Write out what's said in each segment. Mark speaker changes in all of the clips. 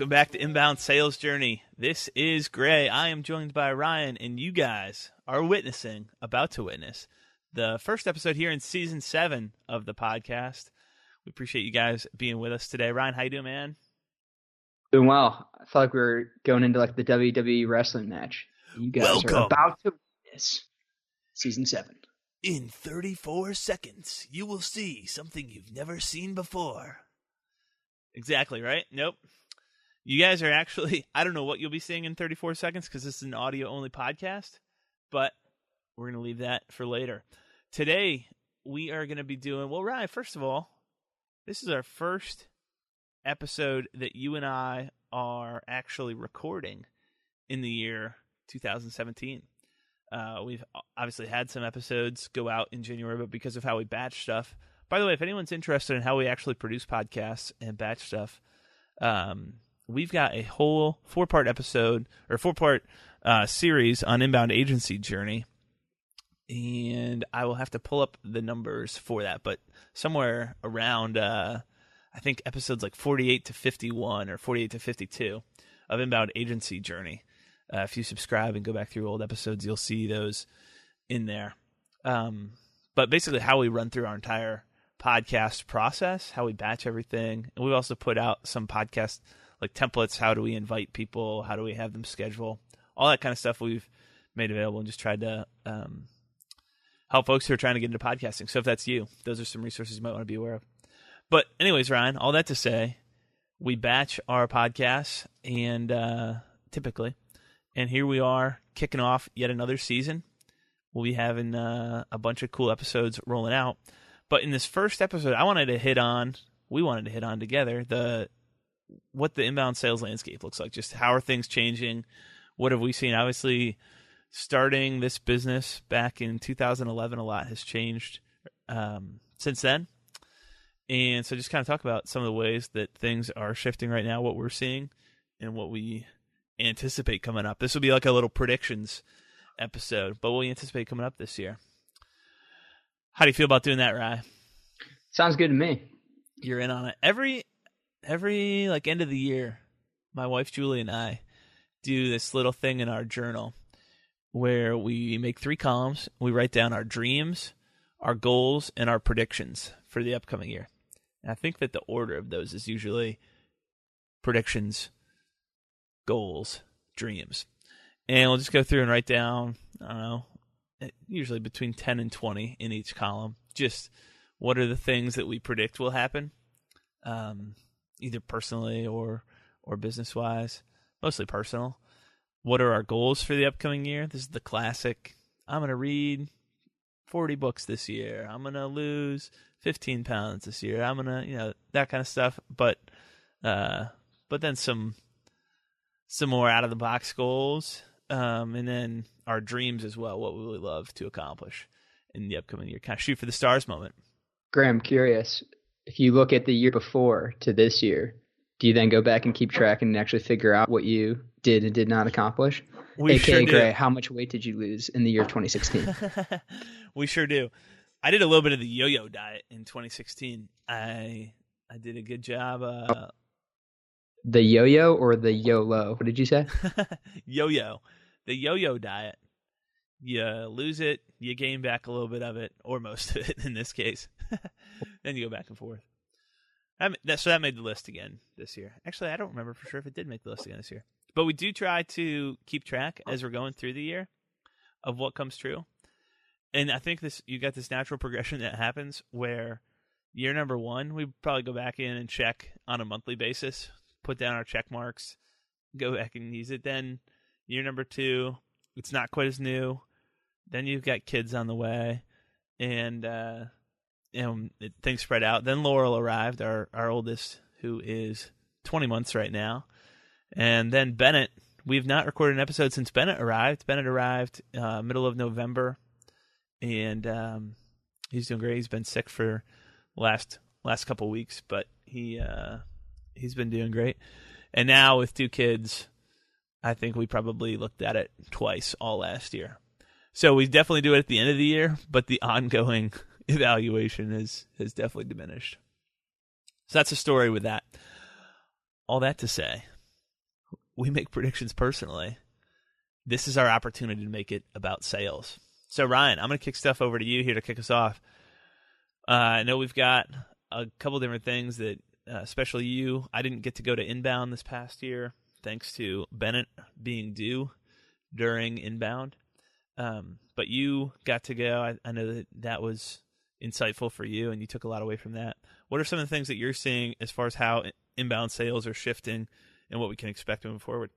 Speaker 1: Welcome back to Inbound Sales Journey. This is Gray. I am joined by Ryan, and you guys are witnessing, about to witness, the first episode here in season seven of the podcast. We appreciate you guys being with us today. Ryan, how you doing, man?
Speaker 2: Doing well. I felt like we were going into like the WWE wrestling match. You guys
Speaker 1: Welcome.
Speaker 2: are about to witness season seven.
Speaker 1: In 34 seconds, you will see something you've never seen before. Exactly, right? Nope. You guys are actually, I don't know what you'll be seeing in 34 seconds because this is an audio only podcast, but we're going to leave that for later. Today, we are going to be doing, well, Ryan, first of all, this is our first episode that you and I are actually recording in the year 2017. Uh, we've obviously had some episodes go out in January, but because of how we batch stuff, by the way, if anyone's interested in how we actually produce podcasts and batch stuff, um, we've got a whole four part episode or four part uh, series on inbound agency journey. And I will have to pull up the numbers for that, but somewhere around, uh, I think episodes like 48 to 51 or 48 to 52 of inbound agency journey. Uh, if you subscribe and go back through old episodes, you'll see those in there. Um, but basically, how we run through our entire podcast process, how we batch everything, and we've also put out some podcast like templates. How do we invite people? How do we have them schedule? All that kind of stuff we've made available and just tried to um, help folks who are trying to get into podcasting. So if that's you, those are some resources you might want to be aware of. But anyways, Ryan, all that to say, we batch our podcasts and uh, typically, and here we are kicking off yet another season. We'll be having uh, a bunch of cool episodes rolling out. But in this first episode, I wanted to hit on, we wanted to hit on together the what the inbound sales landscape looks like. Just how are things changing? What have we seen? Obviously, starting this business back in 2011, a lot has changed um, since then. And so, just kind of talk about some of the ways that things are shifting right now, what we're seeing, and what we anticipate coming up. This will be like a little predictions episode, but what we anticipate coming up this year. How do you feel about doing that, Rye?
Speaker 2: Sounds good to me.
Speaker 1: You're in on it. Every every like end of the year, my wife Julie and I do this little thing in our journal where we make three columns. We write down our dreams, our goals, and our predictions for the upcoming year. And I think that the order of those is usually predictions, goals, dreams. And we'll just go through and write down, I don't know, usually between 10 and 20 in each column. Just what are the things that we predict will happen, um, either personally or or business wise. Mostly personal. What are our goals for the upcoming year? This is the classic. I'm gonna read 40 books this year. I'm gonna lose 15 pounds this year. I'm gonna, you know, that kind of stuff. But, uh, but then some some more out of the box goals, um, and then our dreams as well. What we would love to accomplish in the upcoming year. Kind of shoot for the stars moment.
Speaker 2: Graham, curious. If you look at the year before to this year, do you then go back and keep track and actually figure out what you did and did not accomplish?
Speaker 1: We
Speaker 2: AKA
Speaker 1: sure do.
Speaker 2: Gray, how much weight did you lose in the year 2016?
Speaker 1: we sure do. I did a little bit of the yo-yo diet in 2016. I I did a good job. Uh,
Speaker 2: the yo-yo or the YOLO? What did you say?
Speaker 1: yo-yo, the yo-yo diet. You lose it, you gain back a little bit of it, or most of it in this case. then you go back and forth. I mean, so that made the list again this year. Actually, I don't remember for sure if it did make the list again this year. But we do try to keep track as we're going through the year of what comes true. And I think this you got this natural progression that happens where year number one, we probably go back in and check on a monthly basis, put down our check marks, go back and use it. Then year number two, it's not quite as new. Then you've got kids on the way, and uh, know it, things spread out. Then Laurel arrived, our our oldest, who is 20 months right now. And then Bennett, we've not recorded an episode since Bennett arrived. Bennett arrived uh, middle of November, and um, he's doing great. He's been sick for last last couple weeks, but he uh, he's been doing great. And now with two kids, I think we probably looked at it twice all last year. So we definitely do it at the end of the year, but the ongoing evaluation is has definitely diminished. So that's a story with that. All that to say, we make predictions personally. This is our opportunity to make it about sales. So Ryan, I'm going to kick stuff over to you here to kick us off. Uh, I know we've got a couple different things that, uh, especially you, I didn't get to go to inbound this past year thanks to Bennett being due during inbound. Um, but you got to go. I, I, know that that was insightful for you, and you took a lot away from that. What are some of the things that you're seeing as far as how inbound sales are shifting and what we can expect moving forward?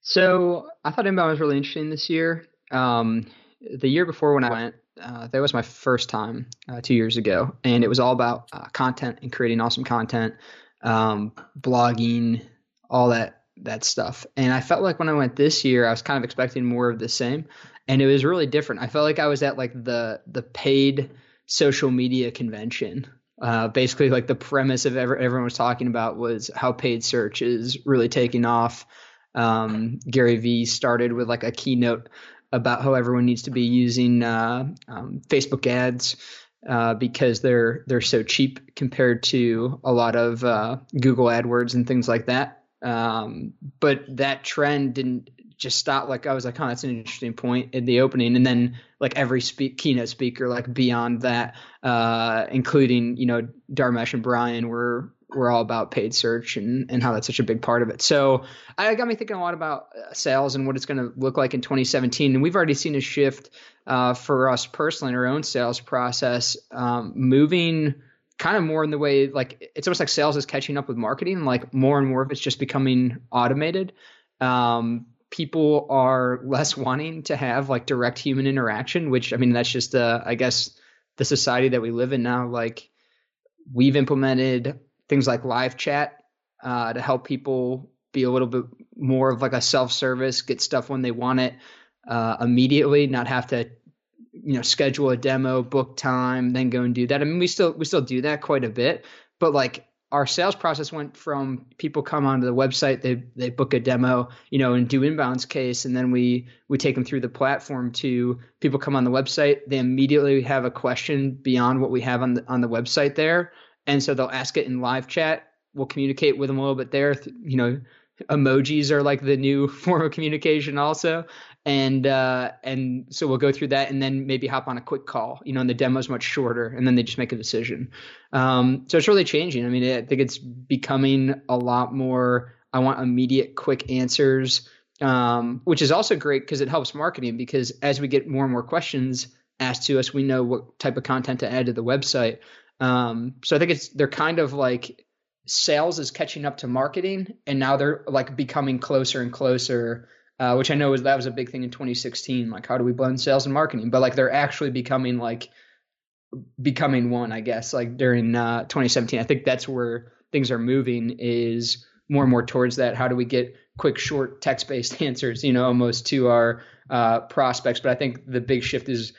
Speaker 2: So I thought inbound was really interesting this year. Um, the year before when I went, uh, that was my first time uh, two years ago, and it was all about uh, content and creating awesome content, um, blogging, all that that stuff. And I felt like when I went this year, I was kind of expecting more of the same, and it was really different. I felt like I was at like the the paid social media convention. Uh, basically, like the premise of ever, everyone was talking about was how paid search is really taking off. Um, Gary Vee started with like a keynote about how everyone needs to be using uh, um, Facebook ads uh, because they're they're so cheap compared to a lot of uh, Google AdWords and things like that. Um, but that trend didn't just stop. Like I was like, oh, that's an interesting point in the opening, and then like every speak, keynote speaker, like beyond that, uh, including you know Dharmesh and Brian, were we're all about paid search and, and how that's such a big part of it. So I got me thinking a lot about uh, sales and what it's going to look like in 2017. And we've already seen a shift uh, for us personally in our own sales process, um, moving kind of more in the way like it's almost like sales is catching up with marketing. Like more and more of it's just becoming automated. Um, people are less wanting to have like direct human interaction, which I mean that's just uh, I guess the society that we live in now. Like we've implemented things like live chat uh, to help people be a little bit more of like a self service, get stuff when they want it uh, immediately, not have to you know schedule a demo, book time, then go and do that. I mean, we still we still do that quite a bit, but like our sales process went from people come onto the website, they they book a demo, you know, and do inbounds case, and then we we take them through the platform to people come on the website, they immediately have a question beyond what we have on the on the website there, and so they'll ask it in live chat. We'll communicate with them a little bit there. You know, emojis are like the new form of communication also, and uh, and so we'll go through that and then maybe hop on a quick call. You know, and the demo is much shorter, and then they just make a decision. Um, so it's really changing. I mean, I think it's becoming a lot more. I want immediate, quick answers, um, which is also great because it helps marketing. Because as we get more and more questions asked to us, we know what type of content to add to the website. Um, so I think it's they're kind of like sales is catching up to marketing, and now they're like becoming closer and closer. Uh, which I know was that was a big thing in 2016. Like, how do we blend sales and marketing? But like, they're actually becoming like becoming one, I guess. Like during uh, 2017, I think that's where things are moving. Is more and more towards that. How do we get quick, short, text-based answers? You know, almost to our uh, prospects. But I think the big shift is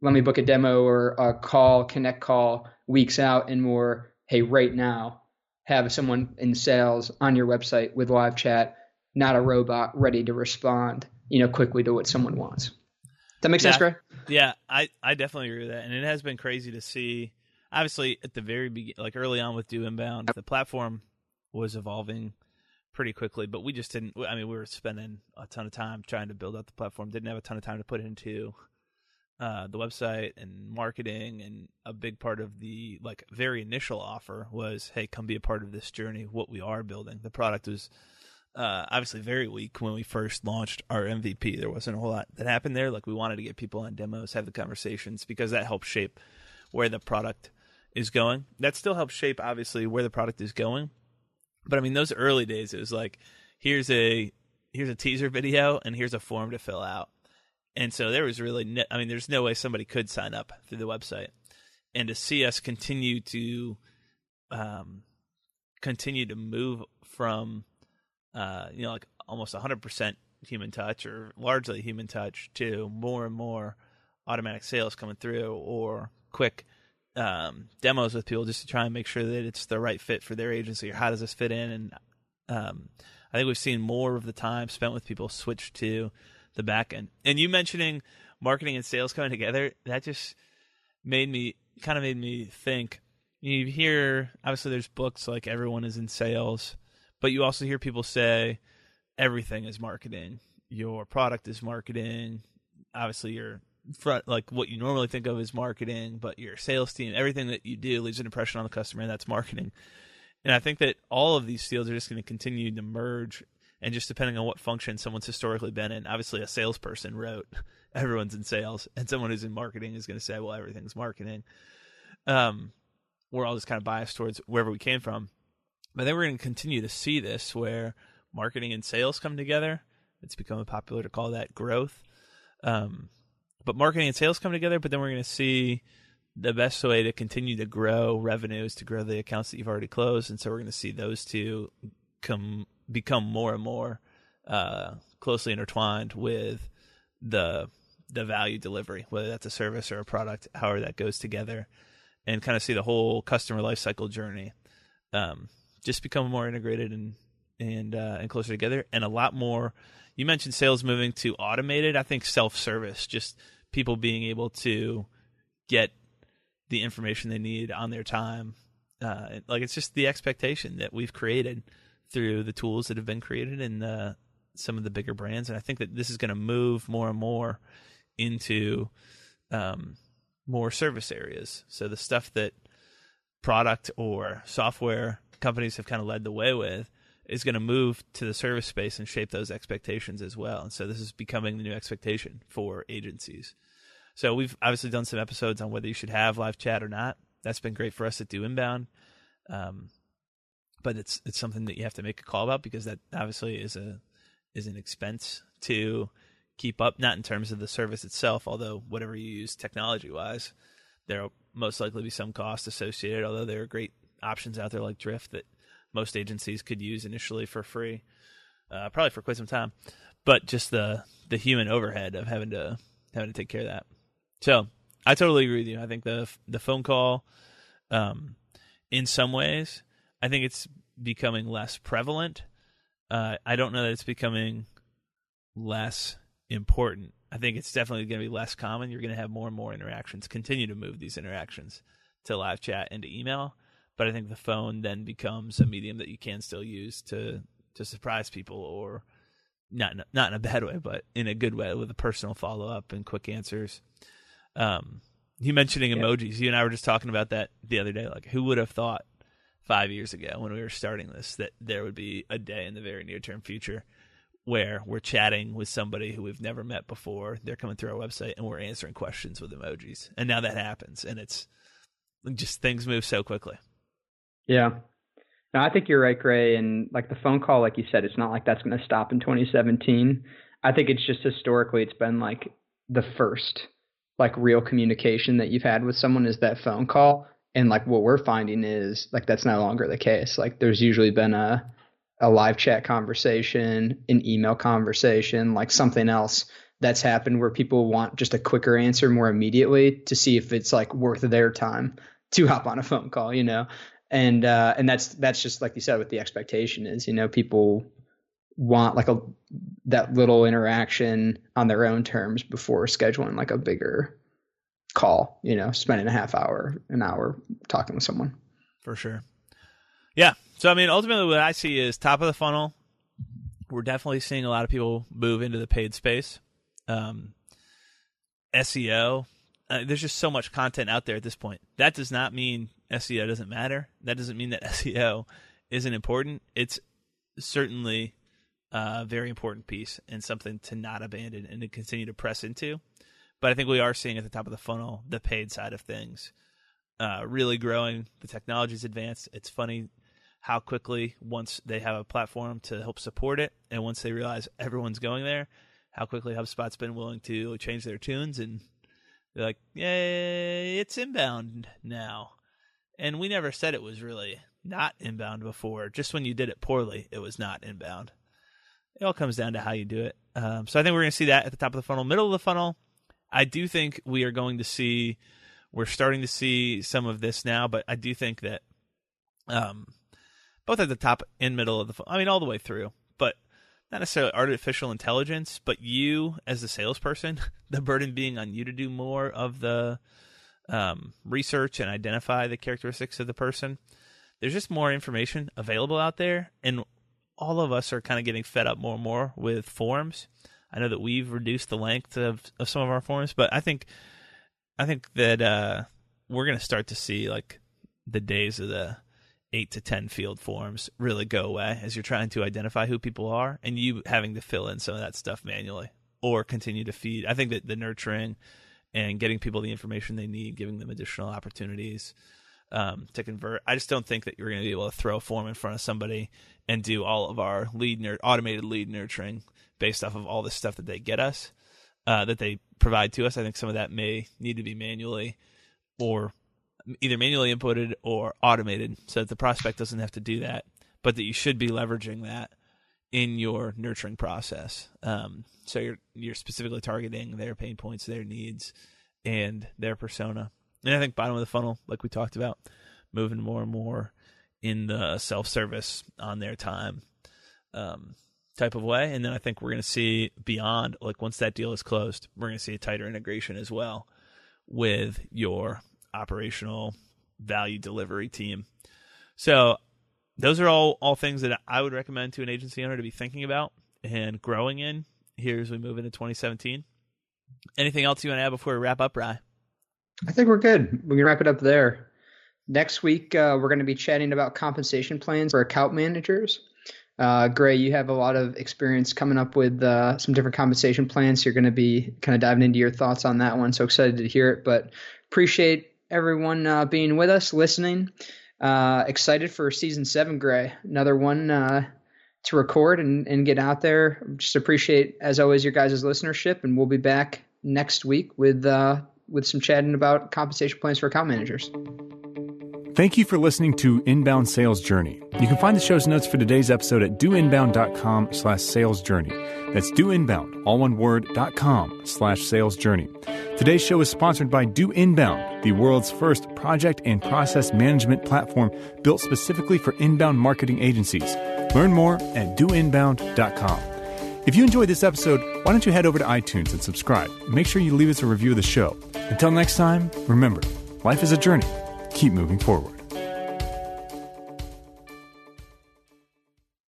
Speaker 2: let me book a demo or a call, connect call weeks out and more, hey, right now, have someone in sales on your website with live chat, not a robot ready to respond, you know, quickly to what someone wants. That make sense,
Speaker 1: yeah.
Speaker 2: Greg?
Speaker 1: Yeah, I, I definitely agree with that. And it has been crazy to see, obviously, at the very beginning, like early on with Do Inbound, the platform was evolving pretty quickly, but we just didn't. I mean, we were spending a ton of time trying to build out the platform, didn't have a ton of time to put into uh, the website and marketing and a big part of the like very initial offer was hey come be a part of this journey what we are building the product was uh, obviously very weak when we first launched our mvp there wasn't a whole lot that happened there. Like we wanted to get people on demos have the conversations because that helps shape where the product is going. That still helps shape obviously where the product is going. But i mean those early days it was like here's a here's a teaser video and here's a form to fill out. And so there was really, no, I mean, there's no way somebody could sign up through the website. And to see us continue to um, continue to move from uh, you know like almost 100% human touch or largely human touch to more and more automatic sales coming through or quick um, demos with people just to try and make sure that it's the right fit for their agency or how does this fit in and um, I think we've seen more of the time spent with people switch to the back end. And you mentioning marketing and sales coming together, that just made me kind of made me think. You hear obviously there's books like everyone is in sales, but you also hear people say everything is marketing. Your product is marketing. Obviously your front like what you normally think of as marketing, but your sales team, everything that you do leaves an impression on the customer and that's marketing. And I think that all of these fields are just going to continue to merge and just depending on what function someone's historically been in. Obviously, a salesperson wrote everyone's in sales, and someone who's in marketing is going to say, well, everything's marketing. Um, we're all just kind of biased towards wherever we came from. But then we're going to continue to see this where marketing and sales come together. It's become popular to call that growth. Um, but marketing and sales come together, but then we're going to see the best way to continue to grow revenues to grow the accounts that you've already closed. And so we're going to see those two come become more and more uh, closely intertwined with the the value delivery, whether that's a service or a product, however that goes together, and kind of see the whole customer lifecycle journey um, just become more integrated and and uh, and closer together, and a lot more. You mentioned sales moving to automated. I think self service, just people being able to get the information they need on their time. Uh, like it's just the expectation that we've created through the tools that have been created in uh, some of the bigger brands, and I think that this is going to move more and more into um, more service areas. So the stuff that product or software companies have kind of led the way with is going to move to the service space and shape those expectations as well. And so this is becoming the new expectation for agencies. So we've obviously done some episodes on whether you should have live chat or not. That's been great for us to do inbound. Um, but it's it's something that you have to make a call about because that obviously is a is an expense to keep up. Not in terms of the service itself, although whatever you use technology wise, there'll most likely be some cost associated. Although there are great options out there like Drift that most agencies could use initially for free, uh, probably for quite some time. But just the the human overhead of having to having to take care of that. So I totally agree with you. I think the the phone call, um, in some ways, I think it's becoming less prevalent. Uh, I don't know that it's becoming less important. I think it's definitely going to be less common. You're going to have more and more interactions. Continue to move these interactions to live chat and to email, but I think the phone then becomes a medium that you can still use to to surprise people or not in a, not in a bad way, but in a good way with a personal follow up and quick answers. Um, you mentioning emojis. You and I were just talking about that the other day. Like, who would have thought five years ago when we were starting this that there would be a day in the very near term future where we're chatting with somebody who we've never met before. They're coming through our website and we're answering questions with emojis. And now that happens and it's just things move so quickly.
Speaker 2: Yeah. No, I think you're right, Gray. And like the phone call, like you said, it's not like that's going to stop in 2017. I think it's just historically, it's been like the first like real communication that you've had with someone is that phone call and like what we're finding is like that's no longer the case like there's usually been a a live chat conversation an email conversation like something else that's happened where people want just a quicker answer more immediately to see if it's like worth their time to hop on a phone call you know and uh and that's that's just like you said what the expectation is you know people want like a that little interaction on their own terms before scheduling like a bigger call, you know, spending a half hour, an hour talking with someone.
Speaker 1: For sure. Yeah. So, I mean, ultimately, what I see is top of the funnel. We're definitely seeing a lot of people move into the paid space. Um, SEO, uh, there's just so much content out there at this point. That does not mean SEO doesn't matter. That doesn't mean that SEO isn't important. It's certainly a very important piece and something to not abandon and to continue to press into. But I think we are seeing at the top of the funnel the paid side of things uh, really growing. The technology's advanced. It's funny how quickly once they have a platform to help support it, and once they realize everyone's going there, how quickly HubSpot's been willing to change their tunes and they're like, "Yay, it's inbound now." And we never said it was really not inbound before. Just when you did it poorly, it was not inbound. It all comes down to how you do it. Um, so I think we're going to see that at the top of the funnel, middle of the funnel. I do think we are going to see. We're starting to see some of this now, but I do think that um, both at the top and middle of the, I mean, all the way through, but not necessarily artificial intelligence, but you as the salesperson, the burden being on you to do more of the um, research and identify the characteristics of the person. There's just more information available out there, and all of us are kind of getting fed up more and more with forms. I know that we've reduced the length of, of some of our forms, but I think I think that uh, we're going to start to see like the days of the eight to ten field forms really go away as you're trying to identify who people are, and you having to fill in some of that stuff manually or continue to feed. I think that the nurturing and getting people the information they need, giving them additional opportunities um, to convert. I just don't think that you're going to be able to throw a form in front of somebody and do all of our lead nur- automated lead nurturing based off of all the stuff that they get us, uh, that they provide to us. I think some of that may need to be manually or either manually inputted or automated so that the prospect doesn't have to do that, but that you should be leveraging that in your nurturing process. Um, so you're you're specifically targeting their pain points, their needs, and their persona. And I think bottom of the funnel, like we talked about, moving more and more in the self service on their time um, type of way. And then I think we're going to see beyond, like once that deal is closed, we're going to see a tighter integration as well with your operational value delivery team. So those are all all things that I would recommend to an agency owner to be thinking about and growing in here as we move into 2017. Anything else you want to add before we wrap up, Rye?
Speaker 2: I think we're good. We can wrap it up there. Next week, uh, we're going to be chatting about compensation plans for account managers. Uh, Gray, you have a lot of experience coming up with uh, some different compensation plans. You're going to be kind of diving into your thoughts on that one. So excited to hear it. But appreciate everyone uh, being with us, listening. Uh, excited for season seven, Gray. Another one uh, to record and, and get out there. Just appreciate, as always, your guys' listenership. And we'll be back next week with with some chatting about compensation plans for account managers.
Speaker 3: Thank you for listening to Inbound Sales Journey. You can find the show's notes for today's episode at doinbound.com slash sales journey. That's doinbound, all one word, dot com slash sales journey. Today's show is sponsored by Do Inbound, the world's first project and process management platform built specifically for inbound marketing agencies. Learn more at doinbound.com. If you enjoyed this episode, why don't you head over to iTunes and subscribe? Make sure you leave us a review of the show. Until next time, remember, life is a journey. Keep moving forward.